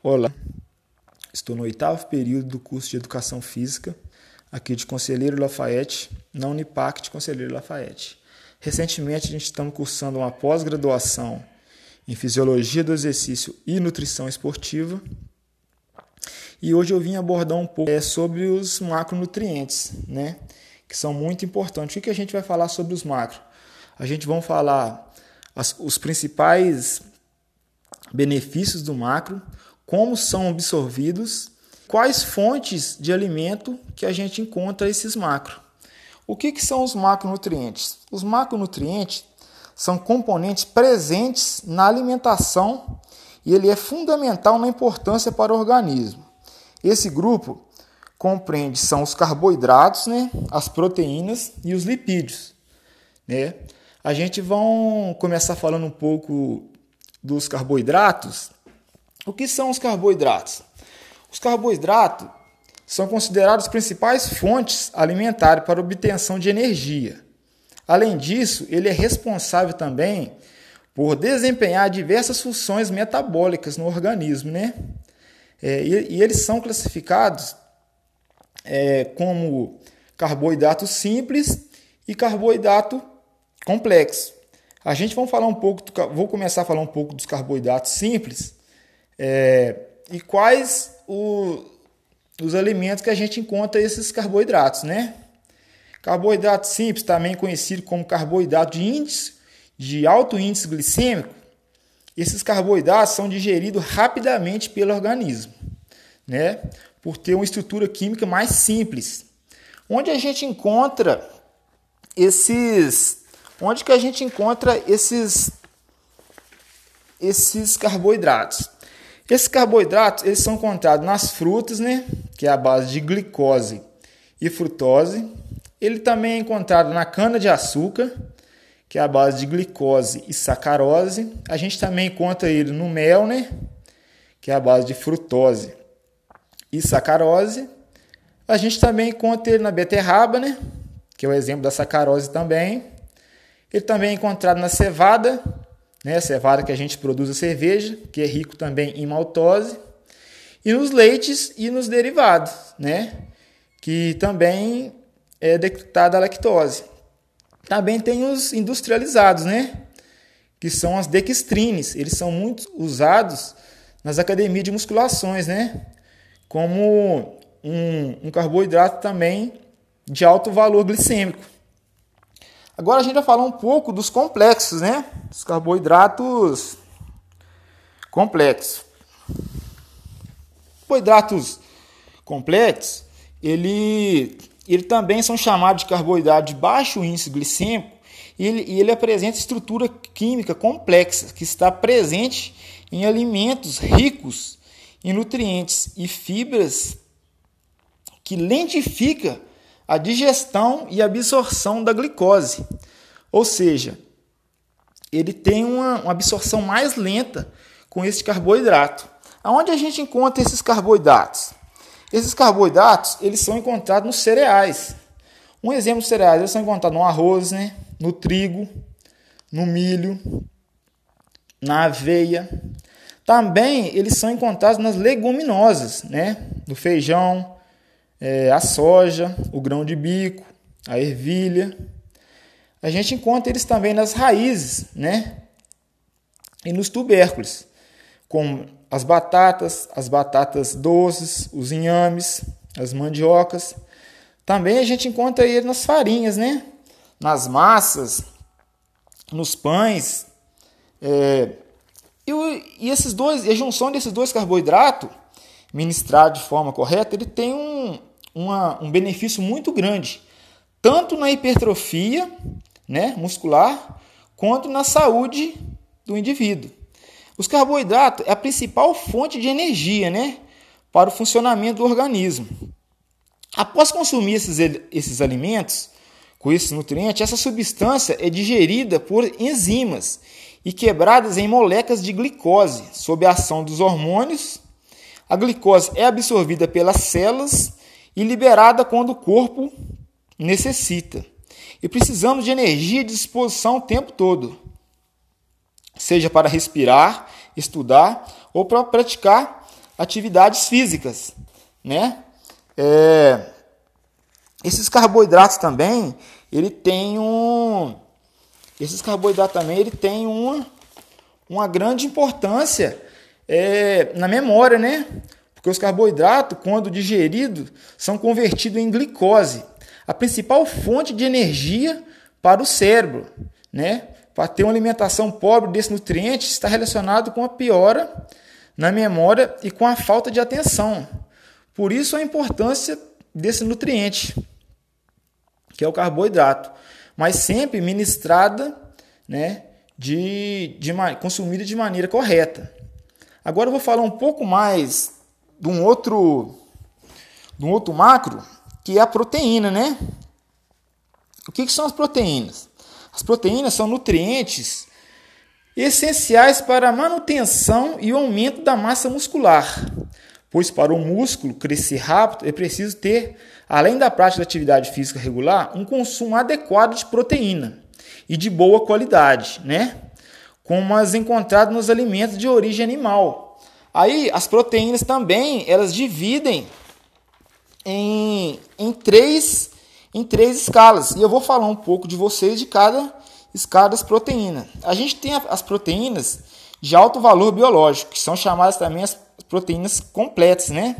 Olá, estou no oitavo período do curso de Educação Física, aqui de Conselheiro Lafayette, na Unipac de Conselheiro Lafayette. Recentemente, a gente está cursando uma pós-graduação em Fisiologia do Exercício e Nutrição Esportiva. E hoje eu vim abordar um pouco é, sobre os macronutrientes, né? que são muito importantes. O que a gente vai falar sobre os macros? A gente vai falar as, os principais benefícios do macro, como são absorvidos, quais fontes de alimento que a gente encontra esses macros. O que, que são os macronutrientes? Os macronutrientes são componentes presentes na alimentação e ele é fundamental na importância para o organismo. Esse grupo compreende são os carboidratos, né, as proteínas e os lipídios, né? A gente vai começar falando um pouco dos carboidratos o que são os carboidratos? Os carboidratos são considerados principais fontes alimentares para obtenção de energia. Além disso, ele é responsável também por desempenhar diversas funções metabólicas no organismo, né? É, e, e, eles são classificados é, como carboidrato simples e carboidrato complexo. A gente vai falar um pouco, do, vou começar a falar um pouco dos carboidratos simples é, e quais o, os alimentos que a gente encontra esses carboidratos, né? Carboidrato simples, também conhecido como carboidrato de índice de alto índice glicêmico, esses carboidratos são digeridos rapidamente pelo organismo, né? Por ter uma estrutura química mais simples. Onde a gente encontra esses onde que a gente encontra esses esses carboidratos? Esses carboidratos eles são encontrados nas frutas, né, que é a base de glicose e frutose. Ele também é encontrado na cana de açúcar, que é a base de glicose e sacarose. A gente também encontra ele no mel, né, que é a base de frutose e sacarose. A gente também encontra ele na beterraba, né, que é o exemplo da sacarose também. Ele também é encontrado na cevada, né? cevada que a gente produz a cerveja, que é rico também em maltose, e nos leites e nos derivados, né? que também é detectada a lactose. Também tem os industrializados, né? que são as dextrines. Eles são muito usados nas academias de musculações, né? como um, um carboidrato também de alto valor glicêmico. Agora a gente vai falar um pouco dos complexos, né? Dos carboidratos complexos. Carboidratos complexos, ele, ele também são chamados de carboidrato de baixo índice glicêmico e ele, ele apresenta estrutura química complexa que está presente em alimentos ricos em nutrientes e fibras que lentifica a digestão e absorção da glicose. Ou seja, ele tem uma, uma absorção mais lenta com esse carboidrato. Aonde a gente encontra esses carboidratos? Esses carboidratos eles são encontrados nos cereais. Um exemplo de cereais eles são encontrados no arroz, né? no trigo, no milho, na aveia. Também eles são encontrados nas leguminosas, né? no feijão, é, a soja, o grão de bico, a ervilha. A gente encontra eles também nas raízes, né? E nos tubérculos, como as batatas, as batatas doces, os inhames, as mandiocas. Também a gente encontra ele nas farinhas, né? Nas massas, nos pães. É, e, e, esses dois, a junção desses dois carboidratos, ministrado de forma correta, ele tem um, uma, um benefício muito grande, tanto na hipertrofia né, muscular, quanto na saúde do indivíduo. Os carboidratos é a principal fonte de energia né, para o funcionamento do organismo. Após consumir esses, esses alimentos com esses nutrientes, essa substância é digerida por enzimas e quebradas em moléculas de glicose sob a ação dos hormônios. A glicose é absorvida pelas células e liberada quando o corpo necessita. E precisamos de energia e disposição o tempo todo, seja para respirar, estudar ou para praticar atividades físicas, né? É, esses carboidratos também, ele tem um, esses carboidratos também, ele tem uma, uma grande importância é, na memória, né? Porque os carboidratos, quando digeridos, são convertidos em glicose, a principal fonte de energia para o cérebro, né? Para ter uma alimentação pobre desse nutriente está relacionado com a piora na memória e com a falta de atenção. Por isso a importância desse nutriente, que é o carboidrato, mas sempre ministrada, né, de, de consumida de maneira correta. Agora eu vou falar um pouco mais de um outro, de um outro macro, que é a proteína, né? O que, que são as proteínas? As proteínas são nutrientes essenciais para a manutenção e o aumento da massa muscular, pois para o músculo crescer rápido é preciso ter, além da prática de atividade física regular, um consumo adequado de proteína e de boa qualidade, né? Como as encontradas nos alimentos de origem animal. Aí as proteínas também elas dividem em, em três em três escalas. E eu vou falar um pouco de vocês de cada escala das proteínas. A gente tem as proteínas de alto valor biológico, que são chamadas também as proteínas completas, né?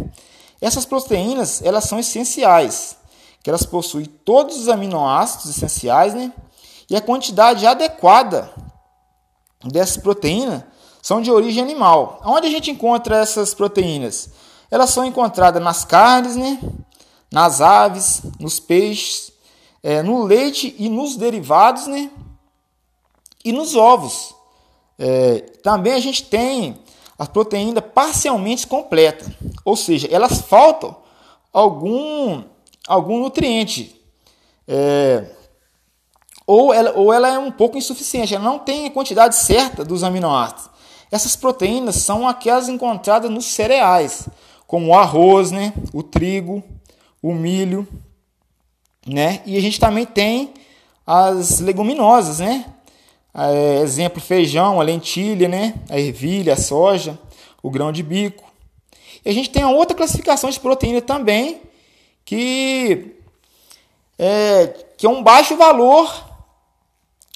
Essas proteínas, elas são essenciais, que elas possuem todos os aminoácidos essenciais, né? E a quantidade adequada dessas proteínas são de origem animal. Onde a gente encontra essas proteínas? Elas são encontradas nas carnes, né? nas aves, nos peixes, é, no leite e nos derivados, né? E nos ovos. É, também a gente tem a proteína parcialmente completa, ou seja, elas faltam algum, algum nutriente. É, ou, ela, ou ela é um pouco insuficiente, ela não tem a quantidade certa dos aminoácidos. Essas proteínas são aquelas encontradas nos cereais, como o arroz, né, o trigo, o milho, né? E a gente também tem as leguminosas, né? É, exemplo, feijão, a lentilha, né? A ervilha, a soja, o grão de bico. E a gente tem uma outra classificação de proteína também, que é, que é um baixo valor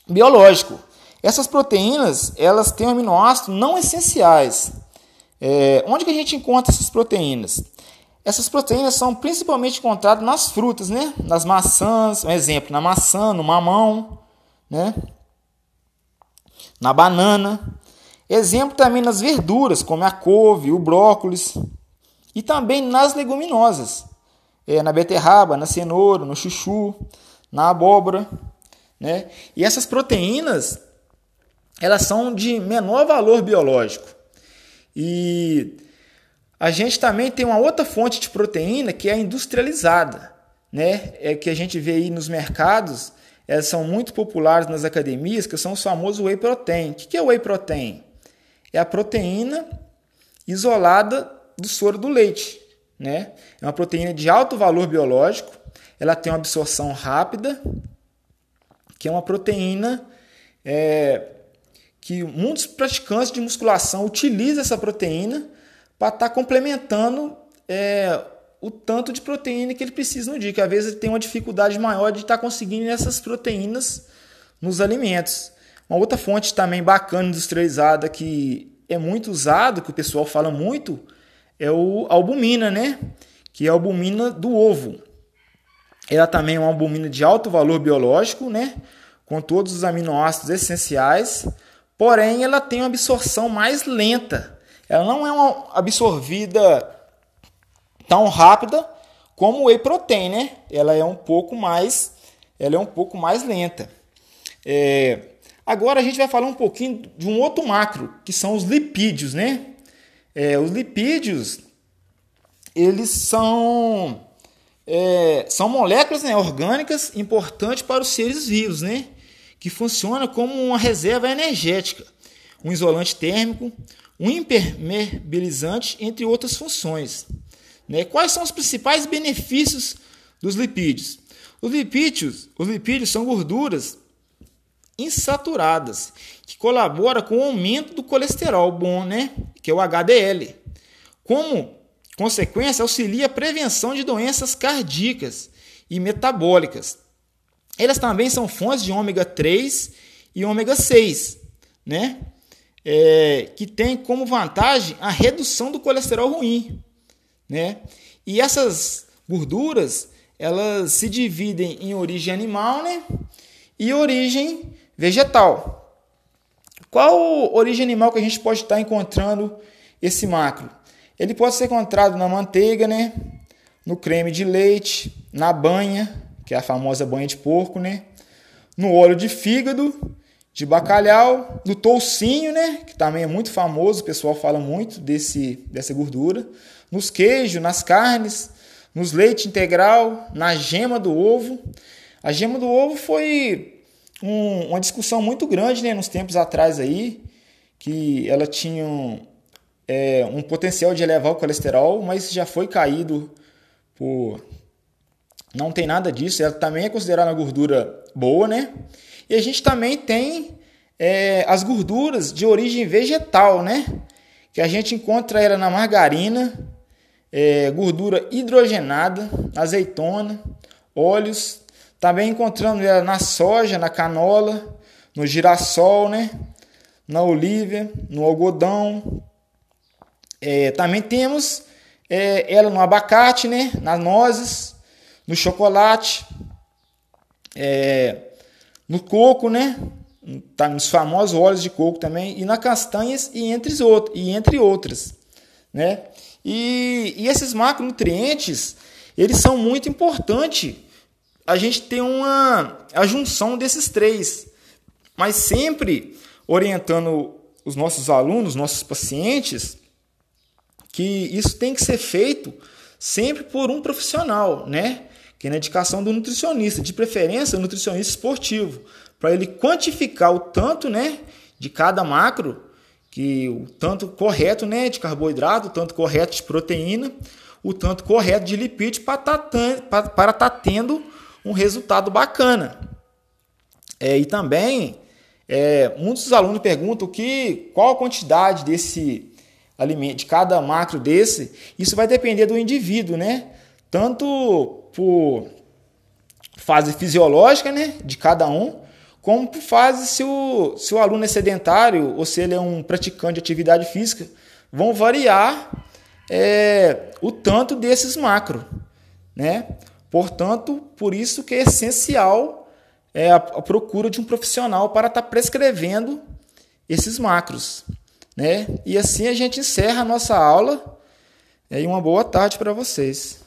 biológico. Essas proteínas, elas têm aminoácidos não essenciais. É, onde que a gente encontra essas proteínas? Essas proteínas são principalmente encontradas nas frutas, né? Nas maçãs, um exemplo, na maçã, no mamão, né? Na banana. Exemplo também nas verduras, como a couve, o brócolis. E também nas leguminosas, é, na beterraba, na cenoura, no chuchu, na abóbora, né? E essas proteínas, elas são de menor valor biológico. E a gente também tem uma outra fonte de proteína que é industrializada, né? É que a gente vê aí nos mercados, elas são muito populares nas academias, que são os famosos whey protein. O que é whey protein? É a proteína isolada do soro do leite, né? É uma proteína de alto valor biológico, ela tem uma absorção rápida, que é uma proteína é, que muitos praticantes de musculação utilizam essa proteína para estar tá complementando é, o tanto de proteína que ele precisa no dia, que às vezes ele tem uma dificuldade maior de estar tá conseguindo essas proteínas nos alimentos. Uma outra fonte também bacana industrializada que é muito usado, que o pessoal fala muito, é o albumina, né? Que é a albumina do ovo. Ela também é uma albumina de alto valor biológico, né? Com todos os aminoácidos essenciais, porém ela tem uma absorção mais lenta ela não é uma absorvida tão rápida como o whey protein, né? Ela é um pouco mais, ela é um pouco mais lenta. É, agora a gente vai falar um pouquinho de um outro macro, que são os lipídios, né? É, os lipídios, eles são é, são moléculas né, orgânicas importantes para os seres vivos, né? Que funciona como uma reserva energética, um isolante térmico, um impermeabilizante, entre outras funções. Né? Quais são os principais benefícios dos lipídios? Os lipídios, os lipídios são gorduras insaturadas que colaboram com o aumento do colesterol bom, né? que é o HDL. como consequência, auxilia a prevenção de doenças cardíacas e metabólicas. Elas também são fontes de ômega 3 e ômega 6, né? É, que tem como vantagem a redução do colesterol ruim, né? E essas gorduras, elas se dividem em origem animal, né? E origem vegetal. Qual origem animal que a gente pode estar encontrando esse macro? Ele pode ser encontrado na manteiga, né? No creme de leite, na banha, que é a famosa banha de porco, né? No óleo de fígado, de bacalhau, no toucinho, né? Que também é muito famoso, o pessoal fala muito desse, dessa gordura. Nos queijos, nas carnes, nos leite integral, na gema do ovo. A gema do ovo foi um, uma discussão muito grande né, nos tempos atrás aí, que ela tinha um, é, um potencial de elevar o colesterol, mas já foi caído por. Não tem nada disso, ela também é considerada uma gordura boa, né? E a gente também tem é, as gorduras de origem vegetal, né? Que a gente encontra ela na margarina, é, gordura hidrogenada, azeitona, óleos, também encontrando ela na soja, na canola, no girassol, né? na olívia, no algodão. É, também temos é, ela no abacate, né? nas nozes, no chocolate, é, no coco, né? Tá nos famosos óleos de coco também, e nas castanhas e entre, e entre outras. Né? E, e esses macronutrientes, eles são muito importantes a gente tem uma a junção desses três, mas sempre orientando os nossos alunos, nossos pacientes, que isso tem que ser feito sempre por um profissional, né? Que é na indicação do nutricionista, de preferência nutricionista esportivo, para ele quantificar o tanto, né, de cada macro, que o tanto correto, né, de carboidrato, o tanto correto de proteína, o tanto correto de lipídio para estar tá, tá tendo um resultado bacana. É, e também, é, muitos alunos perguntam que, qual a quantidade desse alimento, de cada macro desse. Isso vai depender do indivíduo, né? Tanto por fase fisiológica, né, de cada um, como por fase se o, se o aluno é sedentário ou se ele é um praticante de atividade física, vão variar é, o tanto desses macro, né? Portanto, por isso que é essencial é, a, a procura de um profissional para estar tá prescrevendo esses macros. Né? E assim a gente encerra a nossa aula. E uma boa tarde para vocês.